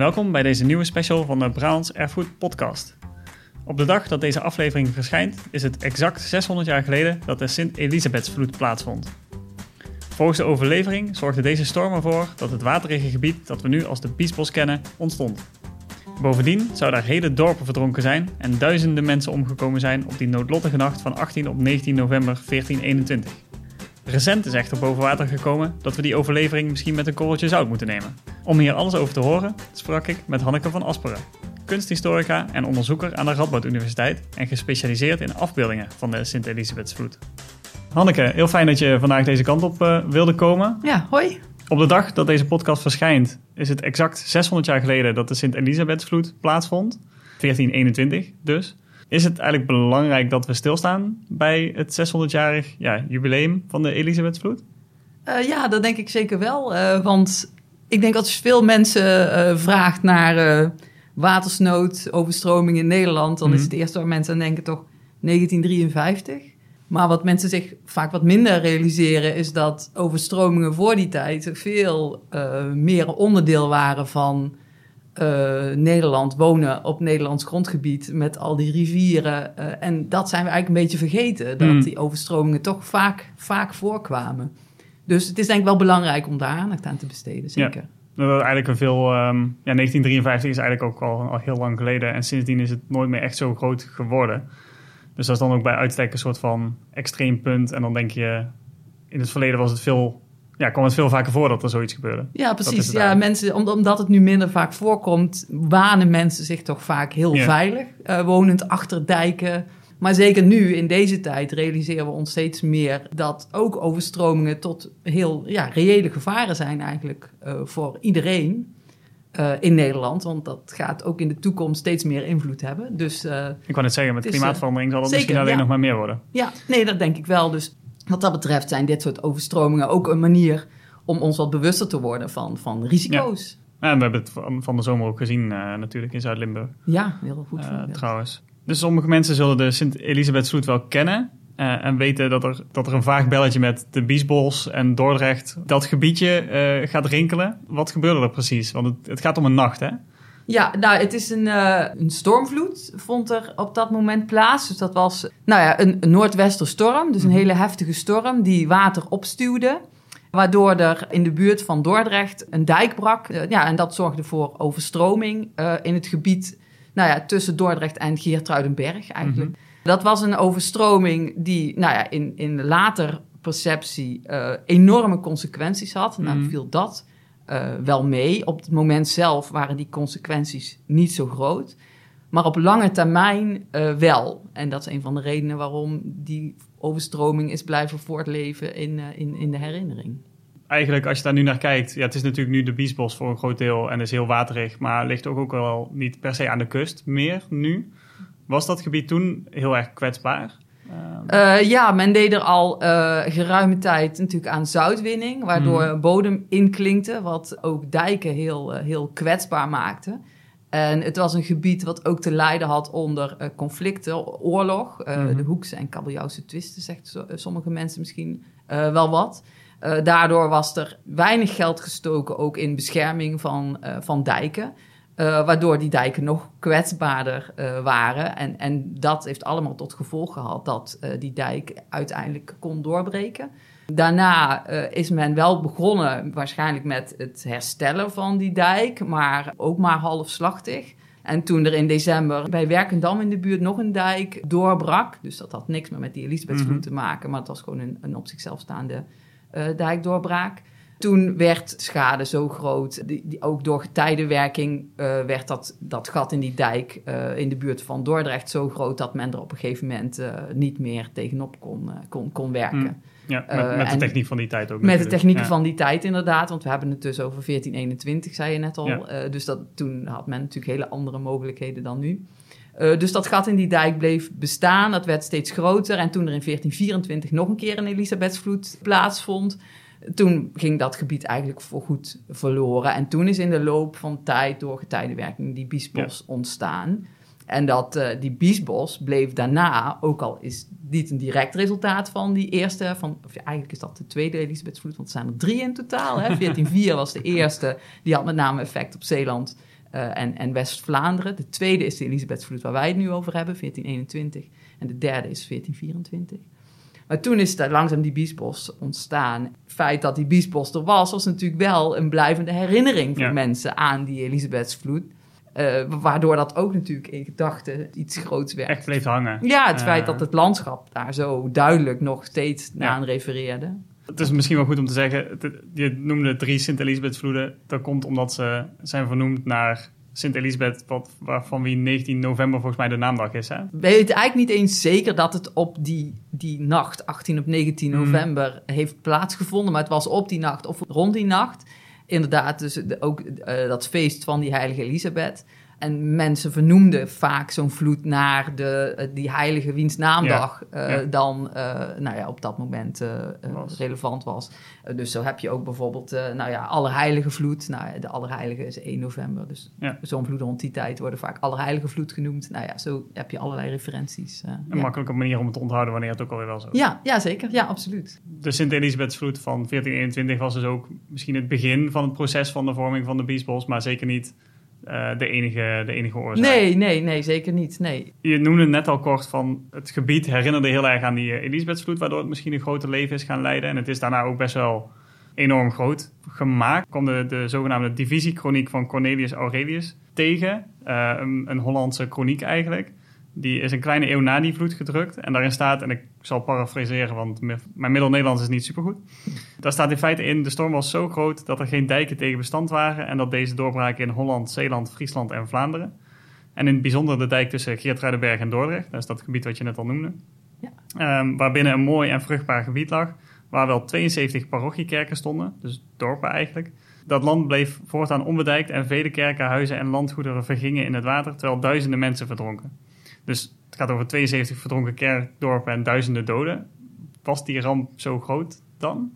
Welkom bij deze nieuwe special van de Brabants Erfgoed Podcast. Op de dag dat deze aflevering verschijnt, is het exact 600 jaar geleden dat de Sint-Elisabethsvloed plaatsvond. Volgens de overlevering zorgde deze storm ervoor dat het waterige gebied dat we nu als de Biesbos kennen ontstond. Bovendien zouden er hele dorpen verdronken zijn en duizenden mensen omgekomen zijn op die noodlottige nacht van 18 op 19 november 1421. Recent is echter boven water gekomen dat we die overlevering misschien met een korreltje zout moeten nemen. Om hier alles over te horen sprak ik met Hanneke van Asperen, kunsthistorica en onderzoeker aan de Radboud Universiteit en gespecialiseerd in afbeeldingen van de Sint-Elisabethsvloed. Hanneke, heel fijn dat je vandaag deze kant op uh, wilde komen. Ja, hoi. Op de dag dat deze podcast verschijnt, is het exact 600 jaar geleden dat de Sint-Elisabethsvloed plaatsvond. 1421 dus. Is het eigenlijk belangrijk dat we stilstaan bij het 600-jarig ja, jubileum van de Elisabethsvloed? Uh, ja, dat denk ik zeker wel. Uh, want ik denk als veel mensen uh, vraagt naar watersnood, overstroming in Nederland, dan mm is het eerste waar mensen aan denken toch 1953. Maar wat mensen zich vaak wat minder realiseren, is dat overstromingen voor die tijd veel meer onderdeel waren van uh, Nederland, wonen op Nederlands grondgebied met al die rivieren. Uh, en dat zijn we eigenlijk een beetje vergeten, dat mm. die overstromingen toch vaak, vaak voorkwamen. Dus het is denk ik wel belangrijk om daar aandacht aan te besteden, zeker. Ja. Eigenlijk een veel, um, ja, 1953 is eigenlijk ook al, al heel lang geleden en sindsdien is het nooit meer echt zo groot geworden. Dus dat is dan ook bij uitstek een soort van extreem punt. En dan denk je, in het verleden was het veel ja, kwam het veel vaker voor dat er zoiets gebeurde. Ja, precies. Ja, mensen, omdat het nu minder vaak voorkomt, wanen mensen zich toch vaak heel veilig, uh, wonend achter dijken. Maar zeker nu, in deze tijd, realiseren we ons steeds meer dat ook overstromingen tot heel ja, reële gevaren zijn eigenlijk uh, voor iedereen. Uh, in Nederland, want dat gaat ook in de toekomst steeds meer invloed hebben. Dus, ik kan het zeggen, met klimaatverandering zal het zeker, misschien alleen ja. nog maar meer worden. Ja, nee, dat denk ik wel. Dus wat dat betreft zijn dit soort overstromingen ook een manier om ons wat bewuster te worden van, van risico's. Ja. en we hebben het van de zomer ook gezien uh, natuurlijk in Zuid-Limburg. Ja, heel goed. Uh, trouwens. Dus sommige mensen zullen de Sint-Elisabethsvloed wel kennen. Uh, en weten dat er, dat er een vaag belletje met de Biesbos en Dordrecht, dat gebiedje gaat rinkelen. Wat gebeurde er precies? Want het, het gaat om een nacht, hè? Ja, nou, het is een, uh, een stormvloed, vond er op dat moment plaats. Dus dat was, nou ja, een, een noordwesterstorm. Dus een mhm. hele heftige storm die water opstuwde. Waardoor er in de buurt van Dordrecht een dijk brak. Uh, ja, en dat zorgde voor overstroming uh, in het gebied nou ja, tussen Dordrecht en Geertruidenberg eigenlijk. Mhm. Dat was een overstroming die nou ja, in, in later perceptie enorme consequenties had. Nou, mhm. viel dat uh, wel mee. Op het moment zelf waren die consequenties niet zo groot. Maar op lange termijn uh, wel. En dat is een van de redenen waarom die overstroming is blijven voortleven in, uh, in, in de herinnering. Eigenlijk, als je daar nu naar kijkt, ja, het is natuurlijk nu de Biesbos voor een groot deel en is heel waterig, maar ligt ook, ook wel niet per se aan de kust meer nu. Was dat gebied toen heel erg kwetsbaar? Uh, ja, men deed er al uh, geruime tijd natuurlijk aan zoutwinning, waardoor mm. bodem inklinkte, wat ook dijken heel, uh, heel kwetsbaar maakte. En het was een gebied wat ook te lijden had onder conflicten, oorlog. Mm. De Hoekse en Kabeljauwse twisten, zegt sommige mensen misschien wel wat. daardoor was er weinig geld gestoken ook in bescherming van, van dijken. Uh, waardoor die dijken nog kwetsbaarder uh, waren. En, en dat heeft allemaal tot gevolg gehad dat uh, die dijk uiteindelijk kon doorbreken. Daarna is men wel begonnen, waarschijnlijk met het herstellen van die dijk, maar ook maar halfslachtig. En toen er in december bij Werkendam in de buurt nog een dijk doorbrak, dus dat had niks meer met die Elisabethsvloed mm -hmm. te maken, maar het was gewoon een, een op zichzelf staande dijkdoorbraak toen werd schade zo groot, die, die ook door getijdenwerking uh, werd dat, dat gat in die dijk uh, in de buurt van Dordrecht zo groot dat men er op een gegeven moment uh, niet meer tegenop kon, kon, kon werken. Mm. Ja, met, met de techniek van die tijd ook. Met natuurlijk. de techniek ja. van die tijd inderdaad, want we hebben het dus over 1421, zei je net al. Ja. dus dat, toen had men natuurlijk hele andere mogelijkheden dan nu. Uh, dus dat gat in die dijk bleef bestaan, dat werd steeds groter. En toen er in 1424 nog een keer een Elisabethsvloed plaatsvond, toen ging dat gebied eigenlijk voorgoed verloren. En toen is in de loop van tijd door getijdenwerking die biesbos ja. ontstaan. En dat, uh, die biesbos bleef daarna, ook al is niet een direct resultaat van die eerste, van, of ja, eigenlijk is dat de tweede Elisabethsvloed, want er zijn er drie in totaal. Hè? 1404 was de eerste, die had met name effect op Zeeland uh, en, en West-Vlaanderen. De tweede is de Elisabethsvloed waar wij het nu over hebben, 1421. En de derde is 1424. Maar toen is er langzaam die biesbos ontstaan. Het feit dat die biesbos er was, was natuurlijk wel een blijvende herinnering voor mensen aan die Elisabethsvloed. Uh, waardoor dat ook natuurlijk in gedachten iets groots werd. Echt bleef hangen. Ja, het feit dat het landschap daar zo duidelijk nog steeds ja. aan refereerde. Het is misschien wel goed om te zeggen, je noemde drie Sint-Elisabethvloeden. Dat komt omdat ze zijn vernoemd naar Sint-Elisabeth, waarvan wie 19 november volgens mij de naamdag is. Hè? We weten eigenlijk niet eens zeker dat het op die, die nacht, 18 op 19 mhm. november, heeft plaatsgevonden. Maar het was op die nacht of rond die nacht. Inderdaad, dus ook uh, dat feest van die heilige Elisabeth. En mensen vernoemden vaak zo'n vloed naar de, eh, die heilige wiens naamdag uh, dan uh, nou ja, op dat moment was. relevant was. dus zo heb je ook bijvoorbeeld nou ja, Allerheilige vloed. Nou, de Allerheilige is 1 november, dus zo'n vloed rond die tijd worden vaak Allerheilige vloed genoemd. Nou ja, zo heb je allerlei referenties. een makkelijke manier om het te onthouden wanneer het ook alweer wel zo is. Ja, ja zeker. Ja, absoluut. De Sint-Elisabethsvloed van 1421 was dus ook misschien het begin van het proces van de vorming van de Biesbos, maar zeker niet uh, de, enige, de enige oorzaak. Nee, nee, nee, zeker niet. Nee. Je noemde net al kort van het gebied herinnerde heel erg aan die uh, Elisabethsvloed, waardoor het misschien een groter leven is gaan leiden. En het is daarna ook best wel enorm groot gemaakt. Komt de, de zogenaamde divisiechroniek van Cornelius Aurelius tegen, uh, een, een Hollandse chroniek eigenlijk. Die is een kleine eeuw na die vloed gedrukt. En daarin staat, en ik zal parafraseren, want mijn middel-Nederlands is niet supergoed. Daar staat in feite in, de storm was zo groot dat er geen dijken tegen bestand waren. En dat deze doorbraken in Holland, Zeeland, Friesland en Vlaanderen. En in het bijzonder de dijk tussen Geertruidenberg en Dordrecht. Dat is dat gebied wat je net al noemde. Ja. Um, waarbinnen een mooi en vruchtbaar gebied lag. Waar wel 72 parochiekerken stonden, dus dorpen eigenlijk. Dat land bleef voortaan onbedijkt en vele kerken, huizen en landgoederen vergingen in het water, terwijl duizenden mensen verdronken. Dus het gaat over 72 verdronken kerkdorpen en duizenden doden. Was die ramp zo groot dan?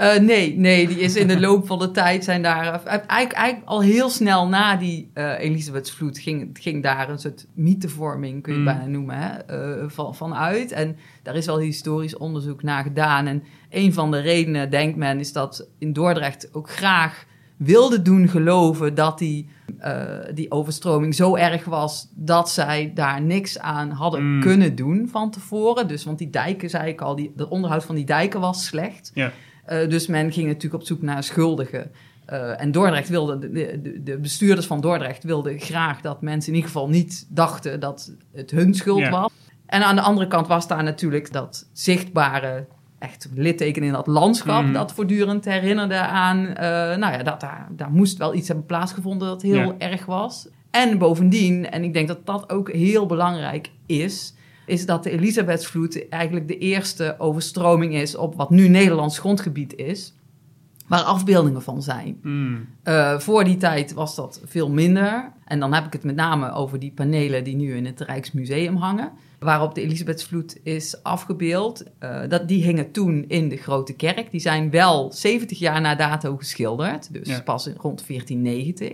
Uh, nee, nee, die is in de loop van de tijd zijn daar. Uh, eigenlijk, eigenlijk, al heel snel na die uh, Elisabethsvloed ging, ging daar een soort mythevorming, kun je mm. bijna noemen, hè, van, vanuit. En daar is wel historisch onderzoek naar gedaan. En een van de redenen, denkt men, is dat in Dordrecht ook graag wilde doen geloven dat die, uh, die overstroming zo erg was dat zij daar niks aan hadden mm. kunnen doen van tevoren. Dus, want die dijken, zei ik al, die, het onderhoud van die dijken was slecht. Ja. Uh, dus men ging natuurlijk op zoek naar schuldigen. Uh, en Dordrecht wilde, de, de, de, bestuurders van Dordrecht wilden graag dat mensen in ieder geval niet dachten dat het hun schuld was. En aan de andere kant was daar natuurlijk dat zichtbare echt litteken in dat landschap mm. dat voortdurend herinnerde aan, uh, nou ja, dat daar, daar moest wel iets hebben plaatsgevonden dat heel erg was. En bovendien, en ik denk dat dat ook heel belangrijk is, is dat de Elisabethsvloed eigenlijk de eerste overstroming is op wat nu Nederlands grondgebied is, waar afbeeldingen van zijn. Mm. Uh, voor die tijd was dat veel minder. En dan heb ik het met name over die panelen die nu in het Rijksmuseum hangen waarop de Elisabethsvloed is afgebeeld. Uh, dat, die hingen toen in de Grote Kerk. Die zijn wel 70 jaar na dato geschilderd, dus pas rond 1490.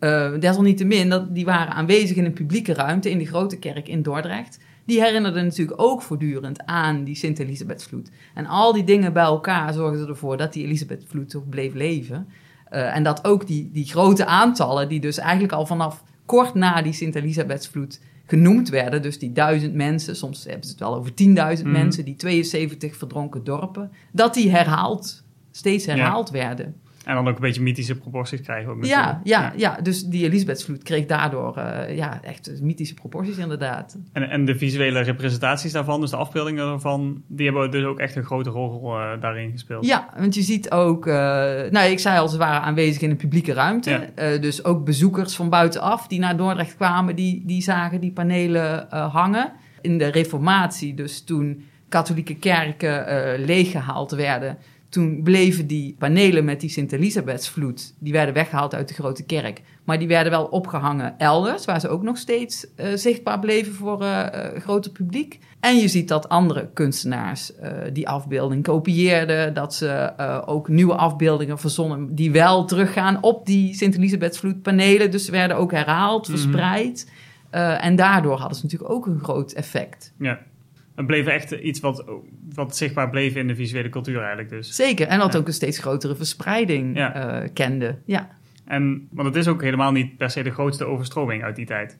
Uh, eh, desalniettemin, dat, die waren aanwezig in een publieke ruimte in de Grote Kerk in Dordrecht. Die herinnerden natuurlijk ook voortdurend aan die Sint-Elisabethsvloed. En al die dingen bij elkaar zorgden ervoor dat die Elisabethsvloed toch bleef leven. Uh, en dat ook die, die grote aantallen, die dus eigenlijk al vanaf kort na die Sint-Elisabethsvloed genoemd werden. Dus die duizend mensen, soms hebben ze het wel over 10.000 mm. mensen, die 72 verdronken dorpen, dat die herhaald, steeds herhaald werden. En dan ook een beetje mythische proporties krijgen. Ook ja, ja, ja, dus die Elisabethsvloed kreeg daardoor uh, ja, echt mythische proporties inderdaad. En, en de visuele representaties daarvan, dus de afbeeldingen daarvan, die hebben dus ook echt een grote rol uh, daarin gespeeld. Ja, want je ziet ook, uh, nou ik zei al, ze waren aanwezig in een publieke ruimte. Ja. dus ook bezoekers van buitenaf die naar Dordrecht kwamen, die, die zagen die panelen hangen. In de reformatie, dus toen katholieke kerken leeggehaald werden toen bleven die panelen met die Sint-Elisabethsvloed, die werden weggehaald uit de grote kerk. Maar die werden wel opgehangen elders, waar ze ook nog steeds uh, zichtbaar bleven voor uh, groter publiek. En je ziet dat andere kunstenaars die afbeelding kopieerden, dat ze ook nieuwe afbeeldingen verzonnen die wel teruggaan op die Sint-Elisabethsvloed panelen. Dus ze werden ook herhaald, mhm. verspreid. en daardoor hadden ze natuurlijk ook een groot effect. Ja. Het bleef echt iets wat, wat zichtbaar bleef in de visuele cultuur eigenlijk dus. Zeker, en dat ook een steeds grotere verspreiding ja. uh, kende. Ja. En, want het is ook helemaal niet per se de grootste overstroming uit die tijd.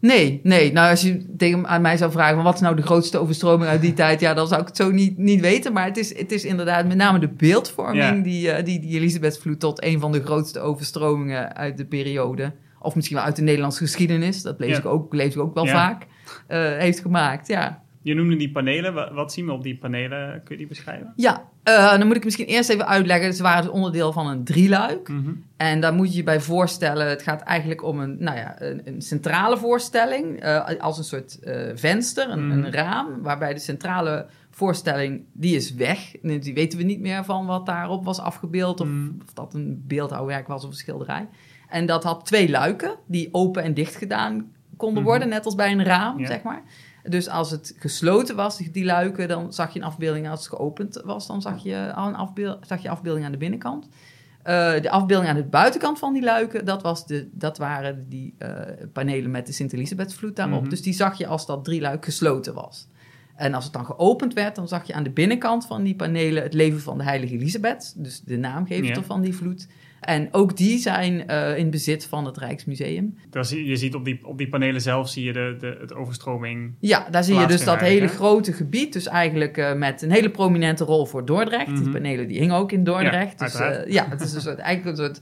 Nee, nee. Nou, als je tegen aan mij zou vragen... wat is nou de grootste overstroming uit die tijd... ja, dan zou ik het zo niet, niet weten. Maar het is, het is inderdaad met name de beeldvorming... Ja. die, eh, die, die Elisabethvloed tot een van de grootste overstromingen uit de periode... of misschien wel uit de Nederlandse geschiedenis... dat lees, ik, ook, lees ik ook wel vaak... eh, heeft gemaakt, ja. Je noemde die panelen. Wa- Wat zien we op die panelen? Kun je die beschrijven? Ja, eh, dan moet ik misschien eerst even uitleggen. Ze waren dus onderdeel van een drieluik. Mhm. En daar moet je je bij voorstellen, het gaat eigenlijk om een, nou ja, een, een centrale voorstelling, eh, als een soort eh, venster, een, Mhm. een raam, waarbij de centrale voorstelling, die is weg. Die weten we niet meer van wat daarop was afgebeeld, of, Mhm. of dat een beeldhouwwerk was of een schilderij. En dat had twee luiken, die open en dicht gedaan konden worden, net als bij een raam, Ja. zeg maar. Dus als het gesloten was, die- luiken, dan zag je een afbeelding. Als het geopend was, dan zag je, al een afbeel- zag je afbeelding aan de binnenkant. Eh, de afbeelding aan de buitenkant van die luiken, dat, was de, dat waren die eh, panelen met de Sint-Elisabethvloed daarop. Mhm. Dus die zag je als dat drieluik gesloten was. En als het dan geopend werd, dan zag je aan de binnenkant van die panelen het leven van de heilige Elisabeth. Dus de naamgever Ja. van die vloed. En ook die zijn eh, in bezit van het Rijksmuseum. Je ziet op die, op die panelen zelf zie je de, de, het overstroming. Ja, daar zie je dus dat hele grote gebied. Dus eigenlijk eh, met een hele prominente rol voor Dordrecht. Mhm. Die panelen die hingen ook in Dordrecht. Ja, dus eh, ja, het is een soort, eigenlijk een soort...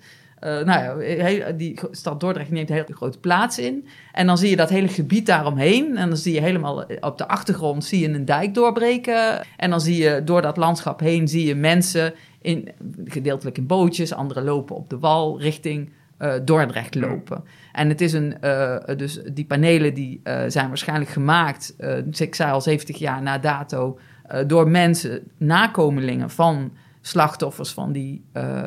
nou ja, die stad Dordrecht neemt een hele grote plaats in. En dan zie je dat hele gebied daaromheen. En dan zie je helemaal op de achtergrond zie je een dijk doorbreken. En dan zie je door dat landschap heen zie je mensen in, gedeeltelijk in bootjes. Anderen lopen op de wal richting eh, Dordrecht lopen. En het is een, eh, dus die panelen die eh, zijn waarschijnlijk gemaakt, ik zei al 70 jaar na dato, door mensen, nakomelingen van slachtoffers van die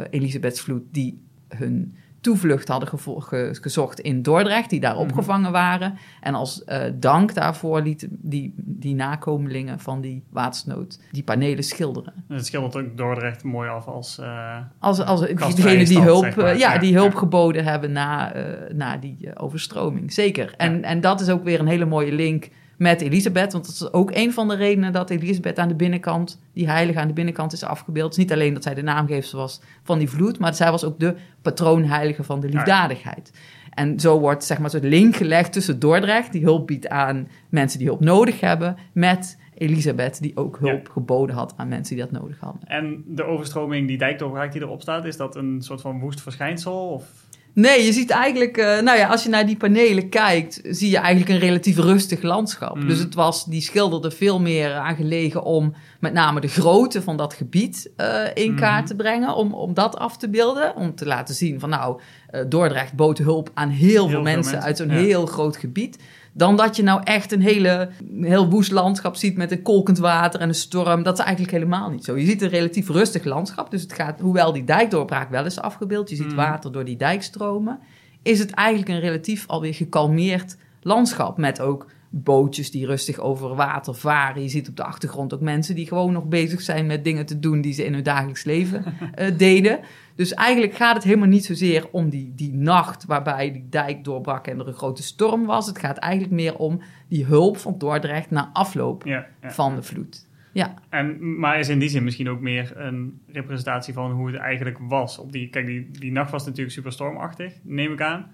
Elisabethsvloed, die hun toevlucht hadden gevo- ge- gezocht in Dordrecht, die daar Mhm. opgevangen waren. En als eh, dank daarvoor lieten die, die nakomelingen van die watersnood die panelen schilderen. En Het schildert ook Dordrecht mooi af als... eh, Als, als degene die hulp, zeg maar. eh, ja, die hulp ja. geboden hebben na, na die overstroming. Zeker. En, en dat is ook weer een hele mooie link met Elisabeth. Want dat is ook een van de redenen dat Elisabeth aan de binnenkant, die heilige aan de binnenkant is afgebeeld. Het is niet alleen dat zij de naamgever was van die vloed, maar zij was ook de patroonheilige van de liefdadigheid. En zo wordt zeg maar soort link gelegd tussen Dordrecht, die hulp biedt aan mensen die hulp nodig hebben, met Elisabeth, die ook hulp geboden had aan mensen die dat nodig hadden. En de overstroming, die dijkdoorbraak die erop staat, is dat een soort van woest verschijnsel? Of... Nee, je ziet eigenlijk, eh, nou ja, als je naar die panelen kijkt, zie je eigenlijk een relatief rustig landschap. Mhm. Dus het was, die schilderde veel meer aan gelegen om met name de grootte van dat gebied eh, in kaart Mhm. te brengen, om, om dat af te beelden. Om te laten zien van nou, eh, Dordrecht bood hulp aan heel, veel veel mensen, mensen, uit zo'n ja. heel groot gebied. Dan dat je nou echt een hele, een heel woest landschap ziet met een kolkend water en een storm. Dat is eigenlijk helemaal niet zo. Je ziet een relatief rustig landschap. Dus het gaat, hoewel die dijkdoorbraak wel is afgebeeld, je ziet Mhm. water door die dijk stromen, is het eigenlijk een relatief alweer gekalmeerd landschap. Met ook bootjes die rustig over water varen. Je ziet op de achtergrond ook mensen die gewoon nog bezig zijn met dingen te doen die ze in hun dagelijks leven eh, deden. Dus eigenlijk gaat het helemaal niet zozeer om die, die nacht waarbij die dijk doorbrak en er een grote storm was. Het gaat eigenlijk meer om die hulp van Dordrecht na afloop Ja, ja. van de vloed. Ja, En, maar is in die zin misschien ook meer een representatie van hoe het eigenlijk was. Op die, kijk, die, die nacht was natuurlijk super stormachtig, neem ik aan.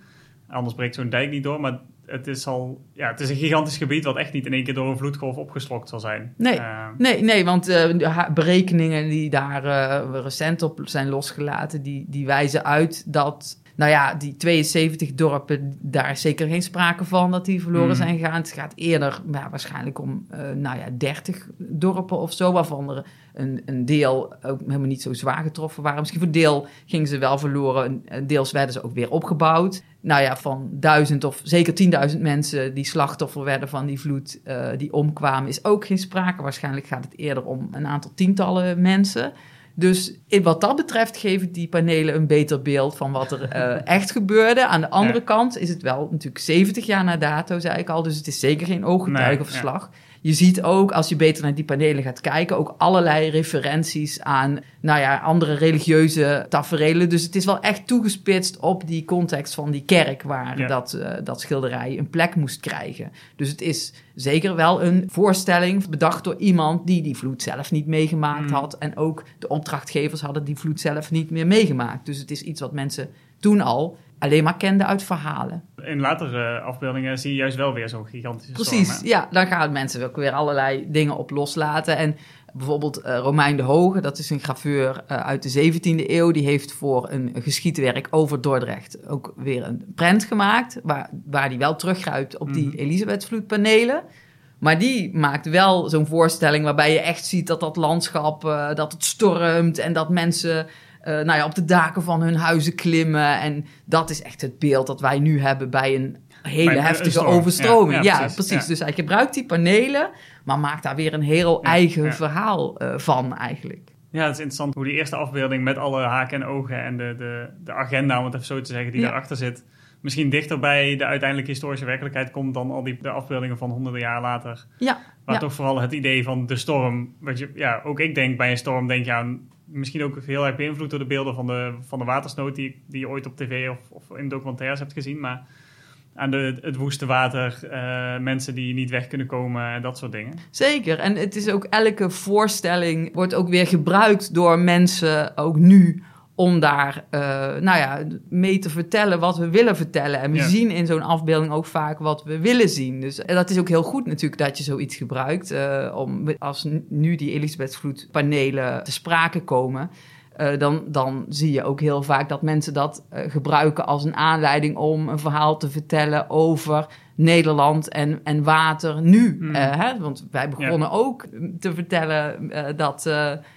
Anders breekt zo'n dijk niet door. Maar het is al, ja, het is een gigantisch gebied wat echt niet in één keer door een vloedgolf opgeslokt zal zijn. Nee. Eh, Nee, nee, want eh, de berekeningen die daar eh, recent op zijn losgelaten, die, die wijzen uit dat, nou ja, die 72 dorpen, daar is zeker geen sprake van dat die verloren Hmm. zijn gegaan. Het gaat eerder ja, waarschijnlijk om, eh, nou ja, 30 dorpen of zo, waarvan er een, een deel ook helemaal niet zo zwaar getroffen waren. Misschien voor deel gingen ze wel verloren, deels werden ze ook weer opgebouwd. Nou ja, van duizend of zeker 10.000 mensen die slachtoffer werden van die vloed, eh, die omkwamen, is ook geen sprake. Waarschijnlijk gaat het eerder om een aantal tientallen mensen. Dus in wat dat betreft geven die panelen een beter beeld van wat er eh, echt gebeurde. Aan de andere Ja. kant is het wel natuurlijk 70 jaar na dato, zei ik al. Dus het is zeker geen Nee, ooggetuigenverslag. Je ziet ook, als je beter naar die panelen gaat kijken, ook allerlei referenties aan, nou ja, andere religieuze taferelen. Dus het is wel echt toegespitst op die context van die kerk, waar Ja. dat, eh, dat schilderij een plek moest krijgen. Dus het is zeker wel een voorstelling bedacht door iemand die die vloed zelf niet meegemaakt Mm. had. En ook de opdrachtgevers hadden die vloed zelf niet meer meegemaakt. Dus het is iets wat mensen toen al alleen maar kende uit verhalen. In latere afbeeldingen zie je juist wel weer zo'n gigantische Precies, storm, ja. Dan gaan mensen ook weer allerlei dingen op loslaten. En bijvoorbeeld eh, Romein de Hoge, dat is een graveur eh, uit de 17e eeuw. Die heeft voor een geschiedwerk over Dordrecht ook weer een prent gemaakt. Waar, waar die wel teruggrijpt op die Mhm. Elisabethvloedpanelen. Maar die maakt wel zo'n voorstelling waarbij je echt ziet dat dat landschap, eh, dat het stormt en dat mensen eh, nou ja, op de daken van hun huizen klimmen. En dat is echt het beeld dat wij nu hebben bij een hele Bij een- een heftige overstroming. Ja, Ja, ja, precies. Dus hij gebruikt die panelen, maar maakt daar weer een heel eigen verhaal eh, van eigenlijk. Ja, het is interessant hoe die eerste afbeelding met alle haken en ogen en de, de, de agenda, om het even zo te zeggen, die daarachter zit, misschien dichter bij de uiteindelijke historische werkelijkheid komt dan al die de afbeeldingen van honderden jaar later. Ja, Maar ja. toch vooral het idee van de storm. Wat je, ja, ook ik denk bij een storm, denk je aan, misschien ook heel erg beïnvloed door de beelden van de, van de watersnood die, die je ooit op tv of, of in documentaires hebt gezien. Maar aan de, het woeste water, eh, mensen die niet weg kunnen komen en dat soort dingen. Zeker. En het is ook elke voorstelling wordt ook weer gebruikt door mensen, ook nu, om daar eh, nou ja, mee te vertellen wat we willen vertellen. En we Ja. zien in zo'n afbeelding ook vaak wat we willen zien. Dus dat is ook heel goed natuurlijk dat je zoiets gebruikt. eh, om, als nu die Elisabethvloed-panelen te sprake komen. eh, dan, dan zie je ook heel vaak dat mensen dat gebruiken als een aanleiding om een verhaal te vertellen over Nederland en, en water nu. Hmm. Eh, hè? Want wij begonnen ook te vertellen eh, dat eh,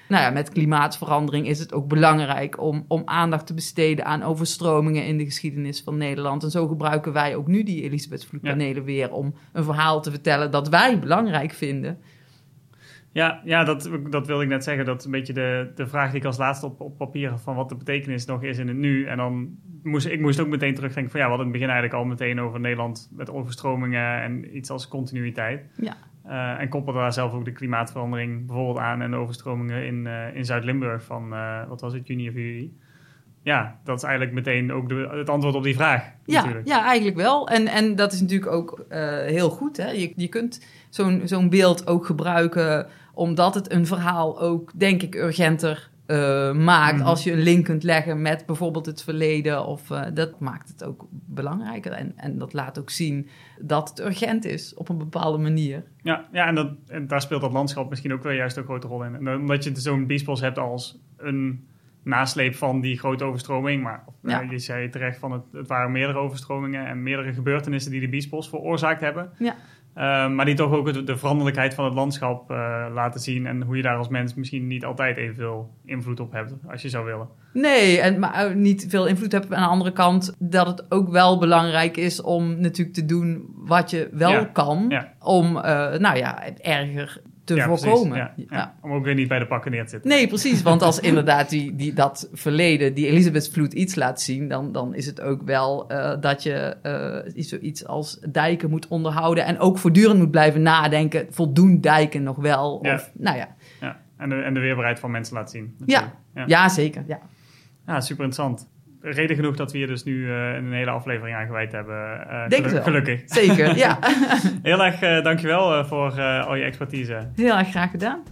nou ja, met klimaatverandering is het ook belangrijk om, om aandacht te besteden aan overstromingen in de geschiedenis van Nederland. En zo gebruiken wij ook nu die Elisabethvloedpanelen weer om een verhaal te vertellen dat wij belangrijk vinden. Ja, ja dat, dat wilde ik net zeggen. Dat is een beetje de, de vraag die ik als laatste op, op papier had van wat de betekenis nog is in het nu. En dan moest ik moest ook meteen terugdenken van ja, we hadden in het begin eigenlijk al meteen over Nederland met overstromingen en iets als continuïteit. Ja. Eh, en koppelde daar zelf ook de klimaatverandering bijvoorbeeld aan en de overstromingen in, eh, in Zuid-Limburg van, eh, wat was het, juni of juli. Ja, dat is eigenlijk meteen ook de, het antwoord op die vraag Ja, natuurlijk. ja, eigenlijk wel. En, en dat is natuurlijk ook heel goed. Hè? Je, je kunt zo'n zo'n beeld ook gebruiken omdat het een verhaal ook, denk ik, urgenter eh, maakt. Mhm. Als je een link kunt leggen met bijvoorbeeld het verleden. Of, eh, dat maakt het ook belangrijker. En, en dat laat ook zien dat het urgent is op een bepaalde manier. Ja, ja en, dat, en daar speelt dat landschap misschien ook wel juist een grote rol in. En omdat je zo'n biesbos hebt als een nasleep van die grote overstroming. Maar eh, je zei terecht van het, het waren meerdere overstromingen en meerdere gebeurtenissen die de biesbos veroorzaakt hebben. Ja. Eh, maar die toch ook de, de veranderlijkheid van het landschap eh, laten zien. En hoe je daar als mens misschien niet altijd evenveel invloed op hebt, als je zou willen. Nee, en, maar ook niet veel invloed hebben. Aan de andere kant dat het ook wel belangrijk is om natuurlijk te doen wat je wel Ja, kan. ja. Om, eh, nou ja, erger te Ja, voorkomen. ja. Om ook weer niet bij de pakken neer te zitten. Nee, precies. Want als inderdaad die, die, dat verleden, die Elisabethvloed iets laat zien, dan, dan is het ook wel eh, dat je eh, zoiets als dijken moet onderhouden. En ook voortdurend moet blijven nadenken. Voldoen dijken nog wel? Ja. Of, nou ja. Ja. En, de, en de weerbaarheid van mensen laten zien. Ja. ja. ja, zeker. Ja. Ja, super interessant. Reden genoeg dat we hier dus nu eh, een hele aflevering aan gewijd hebben. eh, Denk gelu- wel. Gelukkig. Zeker, ja. Heel erg eh, dankjewel eh, voor eh, al je expertise. Heel erg graag gedaan.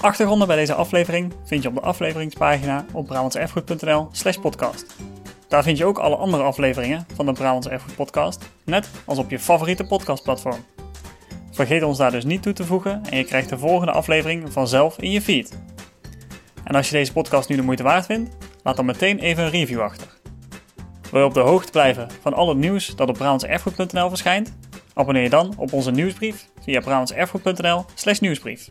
Achtergronden bij deze aflevering vind je op de afleveringspagina op brabantserfgoed.nl slash podcast. Daar vind je ook alle andere afleveringen van de Brabants Erfgoed podcast, net als op je favoriete podcastplatform. Vergeet ons daar dus niet toe te voegen en je krijgt de volgende aflevering vanzelf in je feed. En als je deze podcast nu de moeite waard vindt, laat dan meteen even een review achter. Wil je op de hoogte blijven van al het nieuws dat op brabantserfgoed.nl verschijnt? Abonneer je dan op onze nieuwsbrief via brabantserfgoed.nl slash nieuwsbrief.